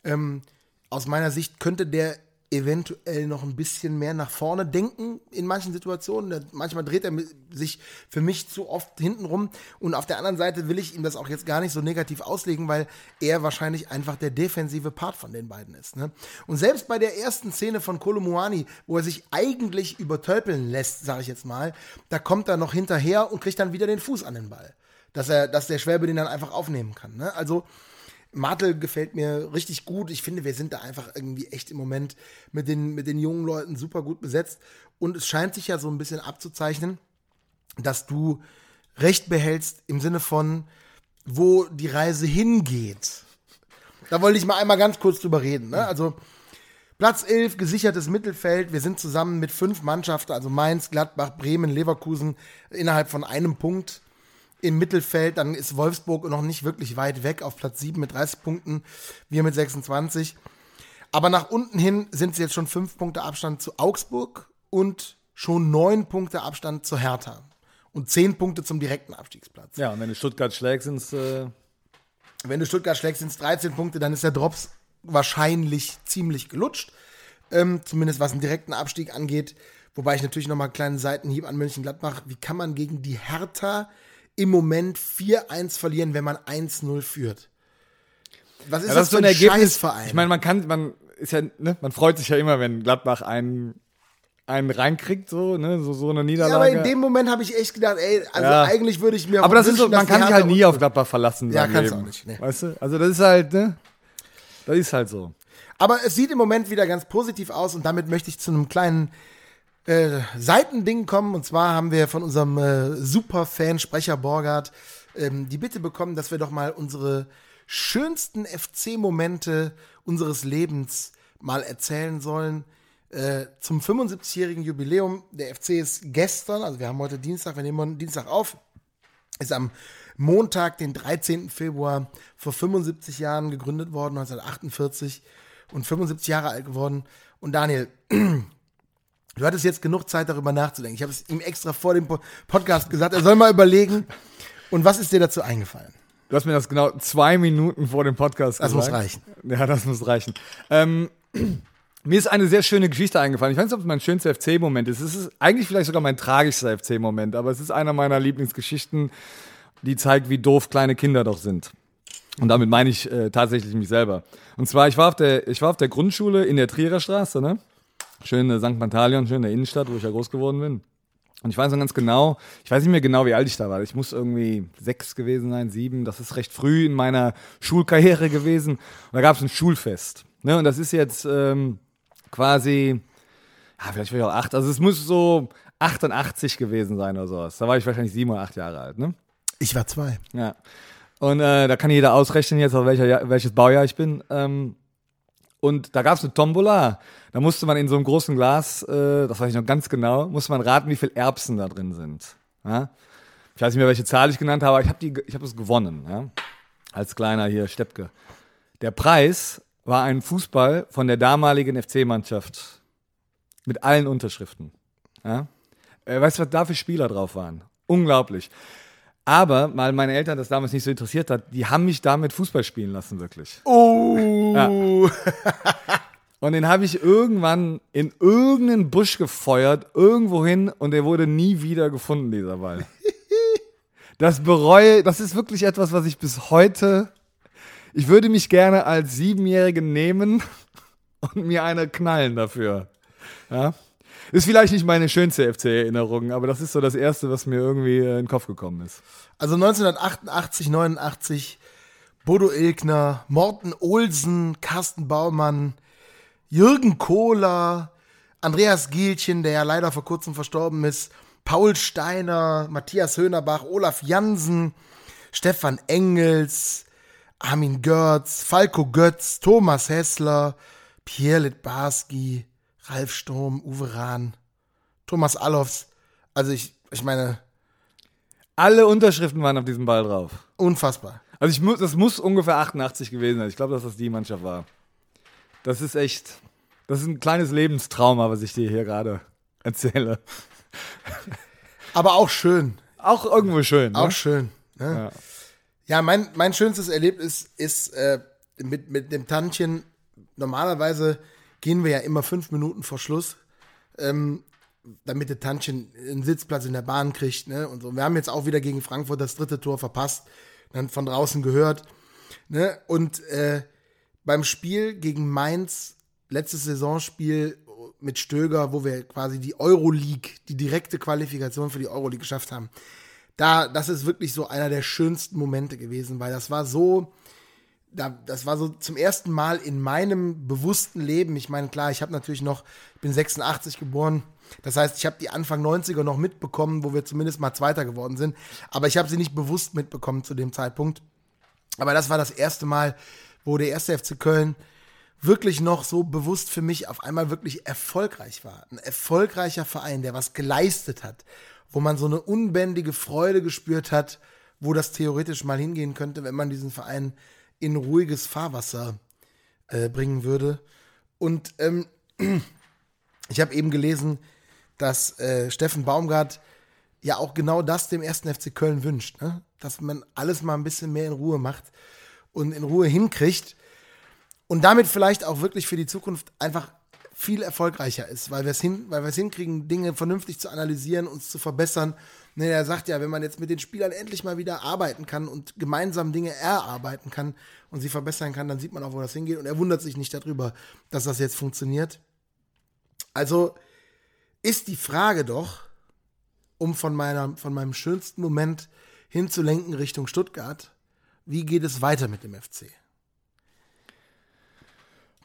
S2: Ähm, aus meiner Sicht könnte der eventuell noch ein bisschen mehr nach vorne denken in manchen Situationen. Manchmal dreht er sich für mich zu oft hinten rum. Und auf der anderen Seite will ich ihm das auch jetzt gar nicht so negativ auslegen, weil er wahrscheinlich einfach der defensive Part von den beiden ist. Ne? Und selbst bei der ersten Szene von Kolomuani, wo er sich eigentlich übertölpeln lässt, sage ich jetzt mal, da kommt er noch hinterher und kriegt dann wieder den Fuß an den Ball. Dass, er, dass der Schwäbe den dann einfach aufnehmen kann. Ne? Also Martel gefällt mir richtig gut. Ich finde, wir sind da einfach irgendwie echt im Moment mit den, mit den jungen Leuten super gut besetzt. Und es scheint sich ja so ein bisschen abzuzeichnen, dass du Recht behältst im Sinne von, wo die Reise hingeht. Da wollte ich mal einmal ganz kurz drüber reden. Ne? Also Platz 11, gesichertes Mittelfeld. Wir sind zusammen mit fünf Mannschaften, also Mainz, Gladbach, Bremen, Leverkusen, innerhalb von einem Punkt im Mittelfeld. Dann ist Wolfsburg noch nicht wirklich weit weg auf Platz 7 mit 30 Punkten, wir mit 26. Aber nach unten hin sind es jetzt schon fünf Punkte Abstand zu Augsburg und schon neun Punkte Abstand zu Hertha. und 10 Punkte zum direkten Abstiegsplatz.
S3: Ja, und wenn du Stuttgart schlägst, sind es. Äh
S2: Wenn du Stuttgart schlägst, sind es 13 Punkte, dann ist der Drops wahrscheinlich ziemlich gelutscht. Ähm, zumindest was den direkten Abstieg angeht. Wobei ich natürlich nochmal einen kleinen Seitenhieb an Mönchengladbach. Wie kann man gegen die Hertha im Moment 4-1 verlieren, wenn man 1-0 führt? Was ist
S3: ja,
S2: das,
S3: das
S2: für
S3: ein
S2: ein
S3: Ergebnis.
S2: Scheißverein?
S3: Ich meine, man kann, man ist ja, ne, man freut sich ja immer, wenn Gladbach einen, einen reinkriegt, so, ne, so, so eine Niederlage.
S2: ja, aber in dem Moment habe ich echt gedacht, ey, also
S3: Ja.
S2: eigentlich würde ich mir
S3: Aber das ist so,
S2: wünschen,
S3: man kann sich halt nie auf Gladbach verlassen.
S2: Ja, kannst
S3: Leben.
S2: auch nicht, nee.
S3: Weißt du? Also das ist halt, ne? Das ist halt so.
S2: Aber es sieht im Moment wieder ganz positiv aus und damit möchte ich zu einem kleinen äh, Seitending kommen. Und zwar haben wir von unserem äh, Superfan Sprecher Borgard ähm, die Bitte bekommen, dass wir doch mal unsere schönsten FC-Momente unseres Lebens mal erzählen sollen. Äh, zum 75-jährigen Jubiläum. Der FC ist gestern, also wir haben heute Dienstag, wir nehmen Dienstag auf, ist am Montag, den 13. Februar vor 75 Jahren gegründet worden, 1948 und 75 Jahre alt geworden. Und Daniel, [clears throat] du hattest jetzt genug Zeit darüber nachzudenken. Ich habe es ihm extra vor dem Po- Podcast gesagt, er soll mal überlegen. Und was ist dir dazu eingefallen?
S3: Du hast mir das genau zwei Minuten vor dem Podcast
S2: Das
S3: gesagt.
S2: muss reichen.
S3: Ja, das muss reichen. Ähm, [clears throat] mir ist eine sehr schöne Geschichte eingefallen. Ich weiß nicht, ob es mein schönster FC-Moment ist. Es ist eigentlich vielleicht sogar mein tragischster FC-Moment, aber es ist einer meiner Lieblingsgeschichten, die zeigt, wie doof kleine Kinder doch sind. Und damit meine ich äh, tatsächlich mich selber. Und zwar, ich war auf der, ich war auf der Grundschule in der Trierer Straße, ne? Schöne St. Pantaleon, schön in der Innenstadt, wo ich ja groß geworden bin. Und ich weiß noch ganz genau, ich weiß nicht mehr genau, wie alt ich da war. Ich muss irgendwie sechs gewesen sein, sieben. Das ist recht früh in meiner Schulkarriere gewesen. Und da gab es ein Schulfest. Ne? Und das ist jetzt ähm, quasi, ja, vielleicht war ich auch acht. Also es muss so 88 gewesen sein oder sowas. Da war ich wahrscheinlich sieben oder acht Jahre alt. Ne?
S2: Ich war zwei.
S3: Ja. Und äh, da kann jeder ausrechnen jetzt, auf welcher, welches Baujahr ich bin. Ähm, und da gab es eine Tombola. Da musste man in so einem großen Glas, äh, das weiß ich noch ganz genau, musste man raten, wie viel Erbsen da drin sind. Ja? Ich weiß nicht mehr, welche Zahl ich genannt habe, aber ich habe hab es gewonnen. Ja? Als kleiner hier Steppke. Der Preis war ein Fußball von der damaligen FC-Mannschaft. Mit allen Unterschriften. Ja? Äh, weißt du, was da für Spieler drauf waren? Unglaublich. Aber, weil meine Eltern das damals nicht so interessiert hat, die haben mich damit Fußball spielen lassen, wirklich.
S2: Oh.
S3: Und den habe ich irgendwann in irgendeinen Busch gefeuert, irgendwohin, und der wurde nie wieder gefunden, dieser Ball. [laughs] Das bereue, das ist wirklich etwas, was ich bis heute, ich würde mich gerne als Siebenjährigen nehmen [laughs] und mir eine knallen dafür. Ja? Ist vielleicht nicht meine schönste FC-Erinnerung, aber das ist so das Erste, was mir irgendwie äh, in den Kopf gekommen ist.
S2: Also 1988, 89, Bodo Ilgner, Morten Olsen, Carsten Baumann, Jürgen Kohler, Andreas Gielchen, der ja leider vor kurzem verstorben ist, Paul Steiner, Matthias Höhnerbach, Olaf Jansen, Stefan Engels, Armin Görz, Falco Götz, Thomas Hessler, Pierre Litbarski, Ralf Sturm, Uwe Rahn, Thomas Allofs. Also ich, ich meine,
S3: Alle Unterschriften waren auf diesem Ball drauf.
S2: unfassbar.
S3: Also ich muss, das muss ungefähr 88 gewesen sein. Ich glaube, dass das die Mannschaft war. Das ist echt, das ist ein kleines Lebenstrauma, was ich dir hier gerade erzähle.
S2: Aber auch schön.
S3: Auch irgendwo schön. Ne?
S2: Auch schön. Ne?
S3: Ja.
S2: Ja, mein, mein schönstes Erlebnis ist äh, mit, mit dem Tantchen. Normalerweise gehen wir ja immer fünf Minuten vor Schluss, ähm, damit der Tantchen einen Sitzplatz in der Bahn kriegt. Ne? Und so. Wir haben jetzt auch wieder gegen Frankfurt das dritte Tor verpasst, dann von draußen gehört. Ne? Und äh, beim Spiel gegen Mainz, letztes Saisonspiel mit Stöger, wo wir quasi die Euroleague, die direkte Qualifikation für die Euroleague geschafft haben, da, das ist wirklich so einer der schönsten Momente gewesen, weil das war so, da, das war so zum ersten Mal in meinem bewussten Leben. Ich meine, klar, ich habe natürlich noch, ich bin 86 geboren. Das heißt, ich habe die Anfang 90er noch mitbekommen, wo wir zumindest mal Zweiter geworden sind. Aber ich habe sie nicht bewusst mitbekommen zu dem Zeitpunkt. Aber das war das erste Mal, wo der erste FC Köln wirklich noch so bewusst für mich auf einmal wirklich erfolgreich war. Ein erfolgreicher Verein, der was geleistet hat, wo man so eine unbändige Freude gespürt hat, wo das theoretisch mal hingehen könnte, wenn man diesen Verein in ruhiges Fahrwasser äh, bringen würde. Und ähm, [clears throat] ich habe eben gelesen, dass äh, Steffen Baumgart ja auch genau das dem ersten FC Köln wünscht, ne? dass man alles mal ein bisschen mehr in Ruhe macht und in Ruhe hinkriegt und damit vielleicht auch wirklich für die Zukunft einfach viel erfolgreicher ist, weil wir es hin, hinkriegen, Dinge vernünftig zu analysieren, uns zu verbessern. Ne, er sagt ja, wenn man jetzt mit den Spielern endlich mal wieder arbeiten kann und gemeinsam Dinge erarbeiten kann und sie verbessern kann, dann sieht man auch, wo das hingeht. Und er wundert sich nicht darüber, dass das jetzt funktioniert. Also ist die Frage doch, um von, meiner, von meinem schönsten Moment hinzulenken Richtung Stuttgart, wie geht es weiter mit dem FC?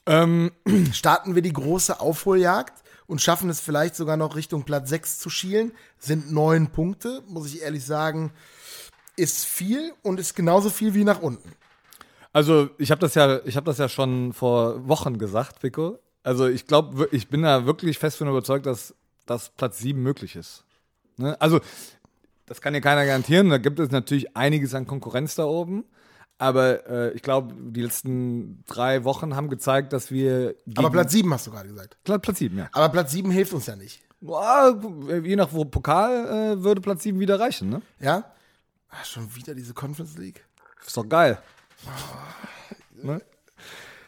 S3: Ähm,
S2: Starten wir die große Aufholjagd und schaffen es vielleicht sogar noch Richtung Platz 6 zu schielen. Sind neun Punkte, muss ich ehrlich sagen, ist viel und ist genauso viel wie nach unten.
S3: Also ich habe das ja, ich habe das ja schon vor Wochen gesagt, Vico. Also ich glaube, ich bin da wirklich fest von überzeugt, dass, dass Platz 7 möglich ist. Ne? Also das kann ja keiner garantieren. Da gibt es natürlich einiges an Konkurrenz da oben. Aber äh, ich glaube, die letzten drei Wochen haben gezeigt, dass wir.
S2: Aber Platz 7 hast du gerade gesagt.
S3: Platz 7, ja.
S2: Aber Platz 7 hilft uns ja nicht.
S3: Boah, je nach wo Pokal äh, würde Platz 7 wieder reichen, ne?
S2: Ja? Ach, schon wieder diese Conference League.
S3: Ist doch geil.
S2: ne?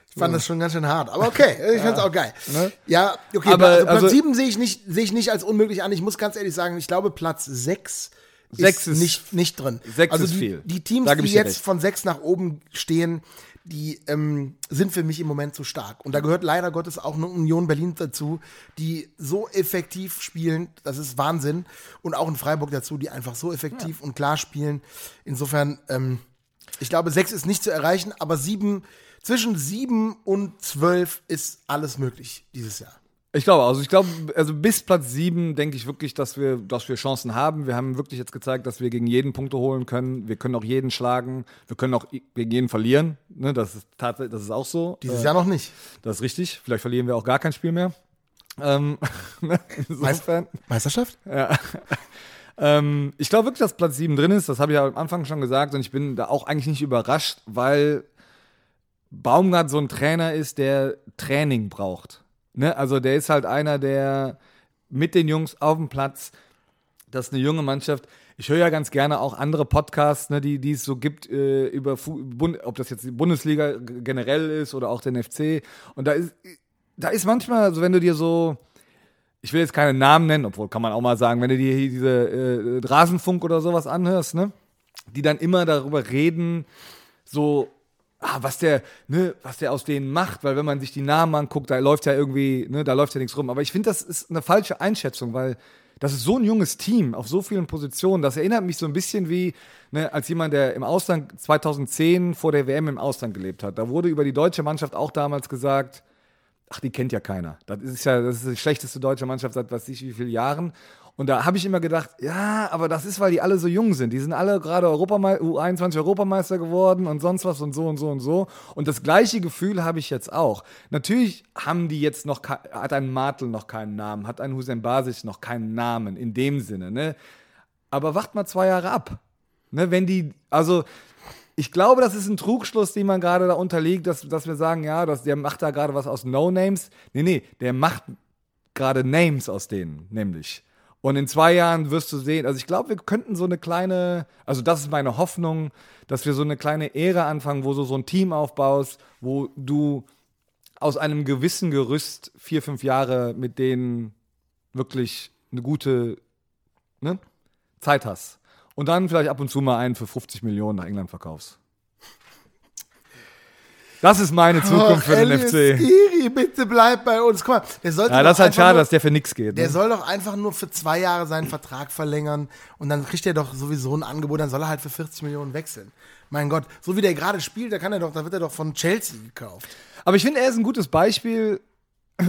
S2: Ich fand das schon ganz schön hart. Aber okay, [laughs] ich fand's auch geil.
S3: Ne?
S2: Ja, okay,
S3: Aber,
S2: also Platz
S3: also-
S2: 7 sehe ich, nicht, sehe ich nicht als unmöglich an. Ich muss ganz ehrlich sagen, ich glaube, Platz 6
S3: Sechs
S2: ist,
S3: ist-
S2: nicht, nicht drin.
S3: sechs
S2: also
S3: ist
S2: die,
S3: viel.
S2: Die Teams, die jetzt
S3: recht.
S2: von 6 nach oben stehen, die ähm, sind für mich im Moment zu stark. Und da gehört leider Gottes auch eine Union Berlin dazu, die so effektiv spielen, das ist Wahnsinn. Und auch ein Freiburg dazu, die einfach so effektiv und klar spielen. Insofern, ähm, ich glaube, 6 ist nicht zu erreichen, aber 7, zwischen 7 und 12 ist alles möglich dieses Jahr.
S3: Ich glaube, also ich glaube, also bis Platz 7 denke ich wirklich, dass wir, dass wir Chancen haben. Wir haben wirklich jetzt gezeigt, dass wir gegen jeden Punkte holen können. Wir können auch jeden schlagen. Wir können auch gegen jeden verlieren. Ne, das ist tatsächlich, das ist auch so.
S2: Dieses
S3: Äh,
S2: Jahr noch nicht.
S3: Das ist richtig. Vielleicht verlieren wir auch gar kein Spiel mehr. Ähm, [laughs] ne, insofern.
S2: Meisterschaft? [laughs]
S3: Ähm, ich glaube wirklich, dass Platz 7 drin ist. Das habe ich ja am Anfang schon gesagt und ich bin da auch eigentlich nicht überrascht, weil Baumgart so ein Trainer ist, der Training braucht. Ne? Also der ist halt einer, der mit den Jungs auf dem Platz, das ist eine junge Mannschaft. Ich höre ja ganz gerne auch andere Podcasts, ne, die, die es so gibt, äh, über Fu Bund ob das jetzt die Bundesliga generell ist oder auch den FC. Und da ist, da ist manchmal, also wenn du dir so, ich will jetzt keine Namen nennen, obwohl kann man auch mal sagen, wenn du dir hier diese äh, Rasenfunk oder sowas anhörst, ne, die dann immer darüber reden, so, ah, was der, ne, was der aus denen macht, weil wenn man sich die Namen anguckt, da läuft ja irgendwie, ne, da läuft ja nichts rum. Aber ich finde, das ist eine falsche Einschätzung, weil das ist so ein junges Team auf so vielen Positionen. Das erinnert mich so ein bisschen wie, ne, als jemand, der im Ausland 2010 vor der WM im Ausland gelebt hat. Da wurde über die deutsche Mannschaft auch damals gesagt, ach, die kennt ja keiner. Das ist ja, das ist die schlechteste deutsche Mannschaft seit weiß ich wie vielen Jahren. Und da habe ich immer gedacht, ja, aber das ist, weil die alle so jung sind. Die sind alle gerade Europamei U21 Europameister geworden und sonst was und so und so und so. Und das gleiche Gefühl habe ich jetzt auch. Natürlich haben die jetzt noch, hat ein Martel noch keinen Namen, hat ein Hussein Basic noch keinen Namen in dem Sinne, ne? Aber wacht mal zwei Jahre ab. Ne, wenn die, also ich glaube, das ist ein Trugschluss, den man gerade da unterliegt, dass, dass wir sagen, ja, dass der macht da gerade was aus No-Names. Nee, nee, der macht gerade Names aus denen, nämlich. Und in zwei Jahren wirst du sehen, also ich glaube, wir könnten so eine kleine, also das ist meine Hoffnung, dass wir so eine kleine Ära anfangen, wo du so ein Team aufbaust, wo du aus einem gewissen Gerüst vier, fünf Jahre mit denen wirklich eine gute ne, Zeit hast. Und dann vielleicht ab und zu mal einen für 50 Millionen nach England verkaufst. Das ist meine Zukunft für den
S2: Elias
S3: FC.
S2: Skiri, bitte bleib bei uns. Guck mal, der sollte
S3: Ja,
S2: doch
S3: das ist halt
S2: einfach
S3: schade,
S2: nur,
S3: dass der für nichts geht.
S2: Der
S3: Ne?
S2: soll doch einfach nur für zwei Jahre seinen Vertrag verlängern und dann kriegt er doch sowieso ein Angebot, dann soll er halt für 40 Millionen wechseln. Mein Gott, so wie der gerade spielt, da kann er doch, da wird er doch von Chelsea gekauft.
S3: Aber ich finde, er ist ein gutes Beispiel,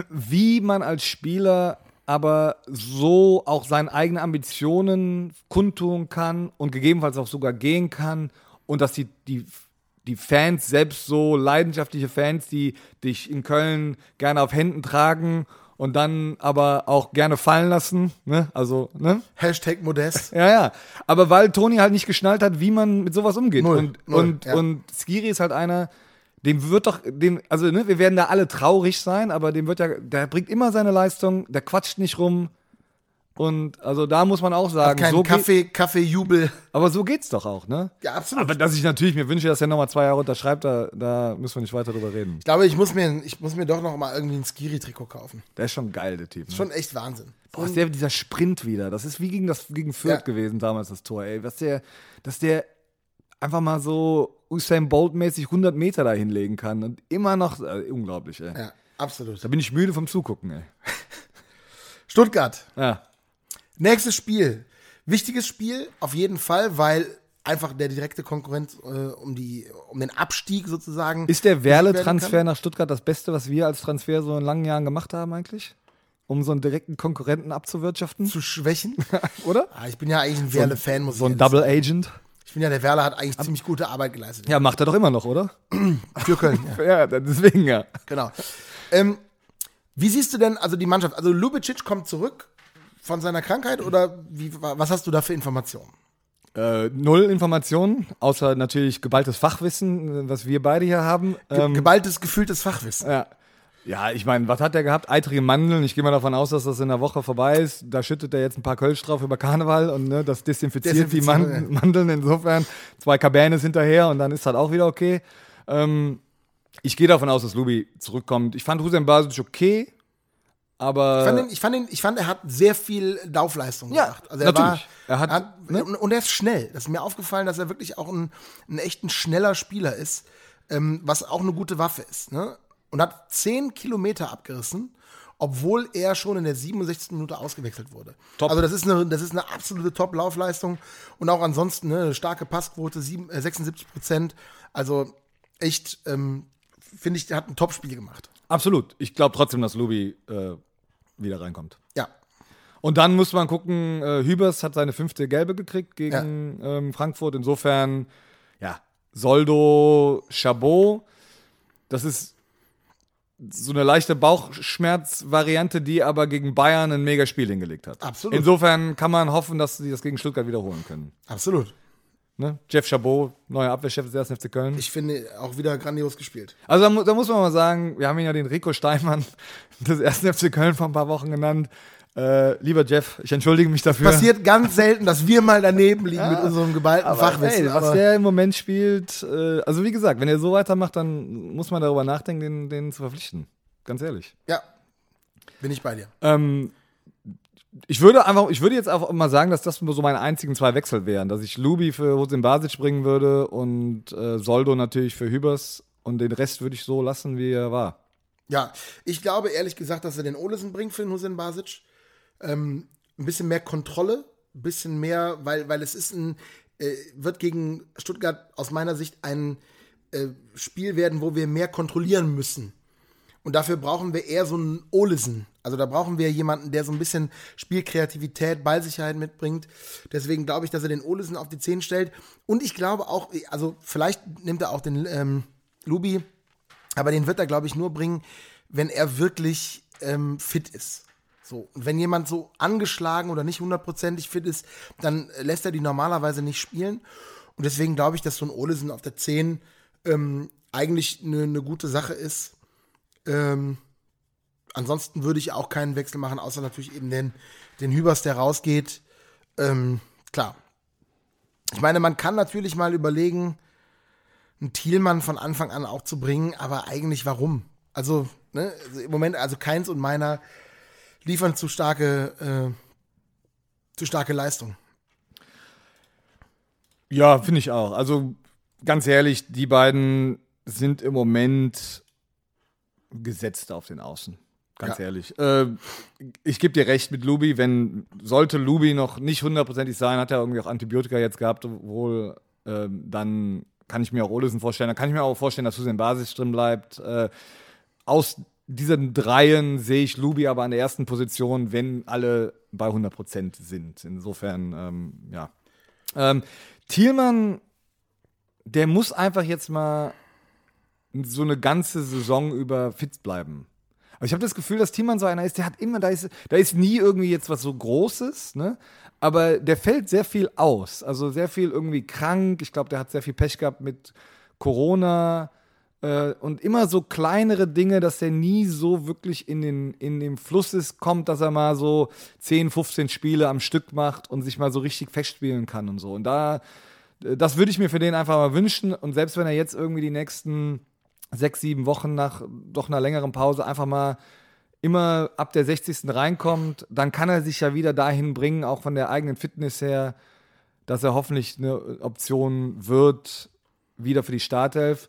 S3: wie man als Spieler aber so auch seine eigenen Ambitionen kundtun kann und gegebenenfalls auch sogar gehen kann und dass die, die, die Fans, selbst so leidenschaftliche Fans, die dich in Köln gerne auf Händen tragen und dann aber auch gerne fallen lassen, ne? Also, ne?
S2: Hashtag Modest. [laughs]
S3: Ja, ja. Aber weil Toni halt nicht geschnallt hat, wie man mit sowas umgeht.
S2: Null,
S3: und,
S2: null,
S3: und,
S2: ja.
S3: und Skiri ist halt einer, dem wird doch, dem, also ne, wir werden da alle traurig sein, aber dem wird ja, der bringt immer seine Leistung, der quatscht nicht rum. Und also da muss man auch sagen,
S2: Kein
S3: so
S2: Kaffee, Kaffeejubel.
S3: aber so geht's doch auch, ne?
S2: Ja, absolut.
S3: Aber dass ich natürlich mir wünsche, dass er nochmal zwei Jahre unterschreibt, da, da müssen wir nicht weiter drüber reden.
S2: Ich glaube, ich muss mir, ich muss mir doch noch mal irgendwie ein Skiri-Trikot kaufen.
S3: Der ist schon geil, der Typ. Ne?
S2: Schon echt Wahnsinn.
S3: Boah, ist der dieser Sprint wieder. Das ist wie gegen das gegen Fürth
S2: Ja.
S3: gewesen damals das Tor, ey. Was der, dass der einfach mal so Usain Bolt-mäßig 100 Meter da hinlegen kann und immer noch äh, unglaublich, ey.
S2: Ja, absolut.
S3: Da bin ich müde vom Zugucken, ey.
S2: Stuttgart.
S3: Ja.
S2: Nächstes Spiel. Wichtiges Spiel, auf jeden Fall, weil einfach der direkte Konkurrent äh, um, die, um den Abstieg sozusagen.
S3: Ist der Werle-Transfer nach Stuttgart das Beste, was wir als Transfer so in langen Jahren gemacht haben eigentlich? Um so einen direkten Konkurrenten abzuwirtschaften?
S2: zu schwächen? [laughs]
S3: Oder?
S2: Ah, ich bin ja eigentlich ein Werle-Fan, muss
S3: So
S2: ich
S3: ein
S2: ehrlich
S3: Double Agent?
S2: Ich bin ja, der Werle hat eigentlich ziemlich gute Arbeit geleistet.
S3: Ja, macht er doch immer noch, oder? [clears throat]
S2: Für Köln, ja. [laughs]
S3: Ja, deswegen ja.
S2: Genau. Ähm, wie siehst du denn also die Mannschaft? Also Lubicic kommt zurück von seiner Krankheit oder wie, was hast du da für Informationen?
S3: Äh, null Informationen, außer natürlich geballtes Fachwissen, was wir beide hier haben. Ähm,
S2: geballtes, gefühltes Fachwissen.
S3: ja. ja, ich meine, was hat er gehabt? Eitrige Mandeln. Ich gehe mal davon aus, dass das in der Woche vorbei ist. Da schüttet er jetzt ein paar Kölsch drauf über Karneval und ne, das desinfiziert die Man Mandeln. Insofern zwei Cabernes hinterher und dann ist halt auch wieder okay. Ähm, ich gehe davon aus, dass Lubi zurückkommt. Ich fand Hussein Basic okay, aber
S2: Ich fand, ihn, ich, fand ihn, ich fand, er hat sehr viel Laufleistung
S3: Ja,
S2: gemacht. Also er
S3: natürlich.
S2: War,
S3: Er hat- ne?
S2: und, und er ist schnell. Das ist mir aufgefallen, dass er wirklich auch ein, ein echt ein schneller Spieler ist, ähm, was auch eine gute Waffe ist. Ne? Und hat 10 Kilometer abgerissen, obwohl er schon in der 67. Minute ausgewechselt wurde.
S3: Top.
S2: Also das ist eine, das ist eine absolute Top-Laufleistung. Und auch ansonsten ne, eine starke Passquote, sieben, äh, 76 Prozent. Also echt, ähm, finde ich, hat ein Top-Spiel gemacht.
S3: absolut. Ich glaube trotzdem, dass Lubi äh, wieder reinkommt.
S2: Ja.
S3: Und dann muss man gucken, äh, Hübers hat seine fünfte Gelbe gekriegt gegen ähm, Frankfurt. Insofern, ja, Soldo, Chabot, das ist so eine leichte Bauchschmerzvariante, die aber gegen Bayern ein mega Spiel hingelegt hat.
S2: Absolut.
S3: Insofern kann man hoffen, dass sie das gegen Stuttgart wiederholen können.
S2: Absolut.
S3: Ne? Jeff Chabot, neuer Abwehrchef des 1. FC Köln.
S2: Ich finde auch wieder grandios gespielt.
S3: Also da, da muss man mal sagen, wir haben ihn ja den Rico Steinmann [laughs] des 1. FC Köln vor ein paar Wochen genannt. Äh, lieber Jeff, ich entschuldige mich dafür.
S2: Passiert ganz selten, dass wir mal daneben liegen mit unserem geballten
S3: aber,
S2: Fachwissen.
S3: ey, was der im Moment spielt, äh, also wie gesagt, wenn er so weitermacht, dann muss man darüber nachdenken, den, den zu verpflichten. Ganz ehrlich.
S2: ja, bin ich bei dir.
S3: Ähm, ich würde einfach, ich würde jetzt einfach mal sagen, dass das so meine einzigen zwei Wechsel wären, dass ich Lubi für Hosin Basic bringen würde und äh, Soldo natürlich für Hübers und den Rest würde ich so lassen, wie er war.
S2: Ja, ich glaube ehrlich gesagt, dass er den Olesen bringt für den Hussein Basic. Ähm, ein bisschen mehr Kontrolle, ein bisschen mehr, weil, weil es ist ein, äh, wird gegen Stuttgart aus meiner Sicht ein äh, Spiel werden, wo wir mehr kontrollieren müssen. Und dafür brauchen wir eher so einen Olesen. Also da brauchen wir jemanden, der so ein bisschen Spielkreativität, Ballsicherheit mitbringt. Deswegen glaube ich, dass er den Olesen auf die Zehen stellt. Und ich glaube auch, also vielleicht nimmt er auch den ähm, Lubi, aber den wird er, glaube ich, nur bringen, wenn er wirklich ähm, fit ist. So, und wenn jemand so angeschlagen oder nicht hundertprozentig fit ist, dann lässt er die normalerweise nicht spielen. Und deswegen glaube ich, dass so ein Olesen auf der 10 ähm, eigentlich eine eine gute Sache ist. Ähm, ansonsten würde ich auch keinen Wechsel machen, außer natürlich eben den, den Hübers, der rausgeht. Ähm, klar. Ich meine, man kann natürlich mal überlegen, einen Thielmann von Anfang an auch zu bringen, aber eigentlich warum? Also, ne, also im Moment, also Keins und meiner liefern zu starke, äh, zu starke Leistung.
S3: Ja, finde ich auch. Also ganz ehrlich, die beiden sind im Moment gesetzt auf den Außen. Ganz
S2: Ja.
S3: ehrlich. Äh, ich gebe dir recht mit Lubi, wenn sollte Lubi noch nicht hundertprozentig sein, hat er irgendwie auch Antibiotika jetzt gehabt, wohl, äh, dann kann ich mir auch Olesen vorstellen. Dann kann ich mir auch vorstellen, dass Hussein Basis drin bleibt. Äh, aus diesen Dreien sehe ich Lubi aber an der ersten Position, wenn alle bei 100% sind. Insofern, ähm, ja. Ähm, Thielmann, der muss einfach jetzt mal so eine ganze Saison über fit bleiben. Aber ich habe das Gefühl, dass Thielmann so einer ist, der hat immer, da ist, da ist nie irgendwie jetzt was so Großes, ne? Aber der fällt sehr viel aus. Also sehr viel irgendwie krank. Ich glaube, der hat sehr viel Pech gehabt mit Corona. Äh, und immer so kleinere Dinge, dass der nie so wirklich in den, in den Fluss ist, kommt, dass er mal so 10, 15 Spiele am Stück macht und sich mal so richtig festspielen kann und so. Und da, äh, das würde ich mir für den einfach mal wünschen. Und selbst wenn er jetzt irgendwie die nächsten sechs, sieben Wochen nach doch einer längeren Pause einfach mal immer ab der 60. reinkommt, dann kann er sich ja wieder dahin bringen, auch von der eigenen Fitness her, dass er hoffentlich eine Option wird, wieder für die Startelf.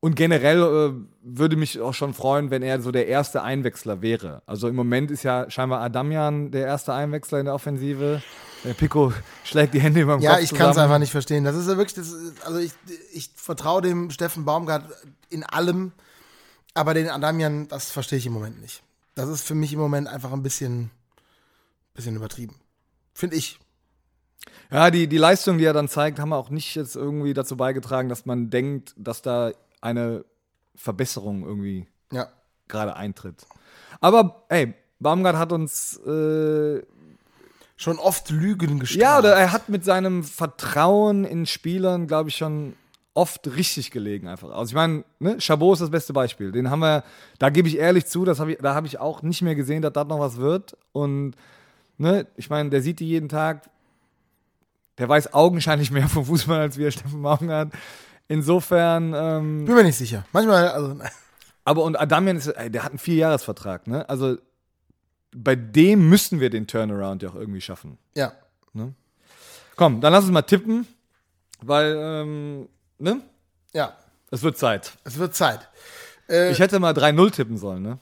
S3: Und generell äh, würde mich auch schon freuen, wenn er so der erste Einwechsler wäre. Also im Moment ist ja scheinbar Adamian der erste Einwechsler in der Offensive. Der Pico [laughs] schlägt die Hände über dem
S2: Ja,
S3: Kopf
S2: ich kann es einfach nicht verstehen. Das ist ja wirklich, das also ich, ich vertraue dem Steffen Baumgart in allem, aber den Adamian, das verstehe ich im Moment nicht. Das ist für mich im Moment einfach ein bisschen, bisschen übertrieben. Finde ich.
S3: Ja, die, die Leistung, die er dann zeigt, haben auch nicht jetzt irgendwie dazu beigetragen, dass man denkt, dass da eine Verbesserung irgendwie
S2: Ja.
S3: gerade eintritt. Aber ey, Baumgart hat uns äh,
S2: Schon oft Lügen gestraft.
S3: Ja, oder er hat mit seinem Vertrauen in Spielern, glaube ich, schon oft richtig gelegen einfach. Also ich meine, ne, Chabot ist das beste Beispiel. Den haben wir, da gebe ich ehrlich zu, das hab ich, da habe ich auch nicht mehr gesehen, dass das noch was wird. Und ne, ich meine, der sieht die jeden Tag. Der weiß augenscheinlich mehr vom Fußball als wir, [laughs] Steffen Baumgart. Insofern, ähm,
S2: Bin mir nicht sicher. Manchmal, also,
S3: aber und Adamian ist, ey, der hat einen Vierjahresvertrag, ne? Also bei dem müssen wir den Turnaround ja auch irgendwie schaffen.
S2: ja.
S3: Komm, dann lass uns mal tippen, weil, ähm, ne?
S2: Ja.
S3: Es wird Zeit.
S2: Es wird Zeit. Äh,
S3: Ich hätte mal 3-0 tippen sollen, ne?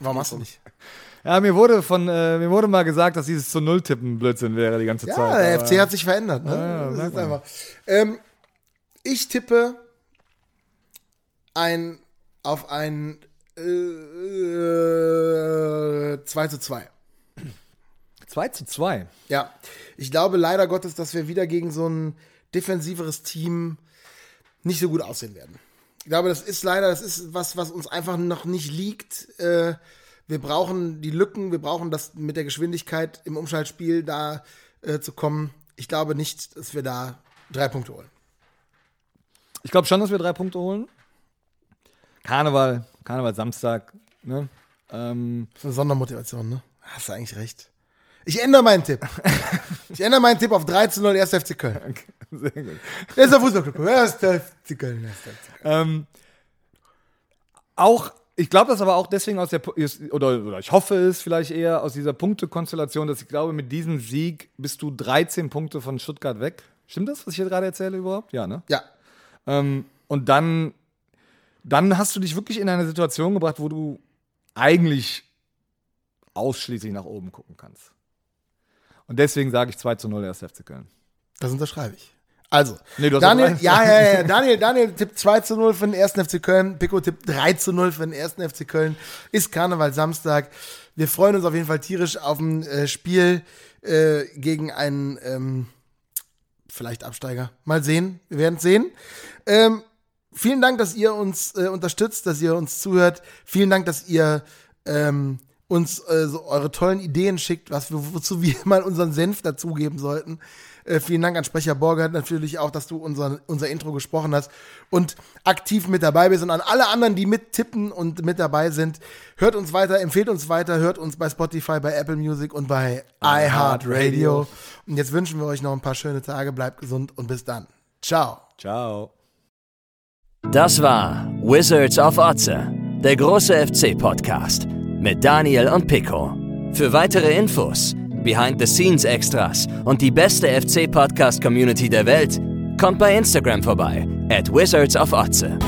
S2: warum hast du nicht?
S3: Ja, mir wurde von, äh, mir wurde mal gesagt, dass dieses zu Null tippen Blödsinn wäre die ganze
S2: Ja,
S3: Zeit.
S2: der
S3: aber-
S2: FC hat sich verändert. Ne?
S3: Ja,
S2: das ist einfach. Ähm, ich tippe ein auf ein äh, äh, 2 zu 2.
S3: 2 zu 2.
S2: Ja, ich glaube leider Gottes, dass wir wieder gegen so ein defensiveres Team nicht so gut aussehen werden. Ich glaube, das ist leider, das ist was, was uns einfach noch nicht liegt. Äh, wir brauchen die Lücken, wir brauchen das mit der Geschwindigkeit im Umschaltspiel da äh, zu kommen. Ich glaube nicht, dass wir da drei Punkte holen.
S3: Ich glaube schon, dass wir drei Punkte holen. Karneval, Karneval Samstag, ne? Ähm,
S2: Das ist eine Sondermotivation, ne? Hast du eigentlich recht. Ich ändere meinen Tipp. Ich ändere meinen Tipp auf 3 zu 0 1. FC Köln.
S3: sehr gut.
S2: Erster Fußballclub. 1. FC Köln. 1. FC Köln.
S3: Ähm, auch, ich glaube das aber auch deswegen aus der, ist- oder, oder ich hoffe es vielleicht eher aus dieser Punktekonstellation, dass ich glaube, mit diesem Sieg bist du 13 Punkte von Stuttgart weg. Stimmt das, was ich hier gerade erzähle überhaupt? Ja, ne?
S2: Ja.
S3: Ähm, und dann, dann hast du dich wirklich in eine Situation gebracht, wo du eigentlich ausschließlich nach oben gucken kannst. Und deswegen sage ich 2 zu 0 erst FC Köln.
S2: Das unterschreibe ich. Also,
S3: Nee, du hast
S2: Daniel, ja, ja, ja, [laughs] Daniel, Daniel tippt 2 zu 0 für den 1. FC Köln, Pico tippt 3 zu 0 für den 1. FC Köln. Ist Karneval Samstag. Wir freuen uns auf jeden Fall tierisch auf ein äh, Spiel äh, gegen einen ähm, vielleicht Absteiger. Mal sehen, wir werden es sehen. Ähm, vielen Dank, dass ihr uns äh, unterstützt, dass ihr uns zuhört. Vielen Dank, dass ihr ähm, uns äh, so eure tollen Ideen schickt, was wir, wozu wir [laughs] mal unseren Senf dazugeben sollten. Äh, vielen Dank an Sprecher Borgert natürlich auch, dass du unser, unser Intro gesprochen hast und aktiv mit dabei bist und an alle anderen, die mittippen und mit dabei sind. Hört uns weiter, empfehlt uns weiter, hört uns bei Spotify, bei Apple Music und bei iHeartRadio. Und jetzt wünschen wir euch noch ein paar schöne Tage, bleibt gesund und bis dann. Ciao.
S3: Ciao.
S1: Das war Wizards of Otze, der große FC-Podcast mit Daniel und Pico. Für weitere Infos, Behind-the-Scenes-Extras und die beste FC-Podcast-Community der Welt, kommt bei Instagram vorbei, at Wizards of Otze.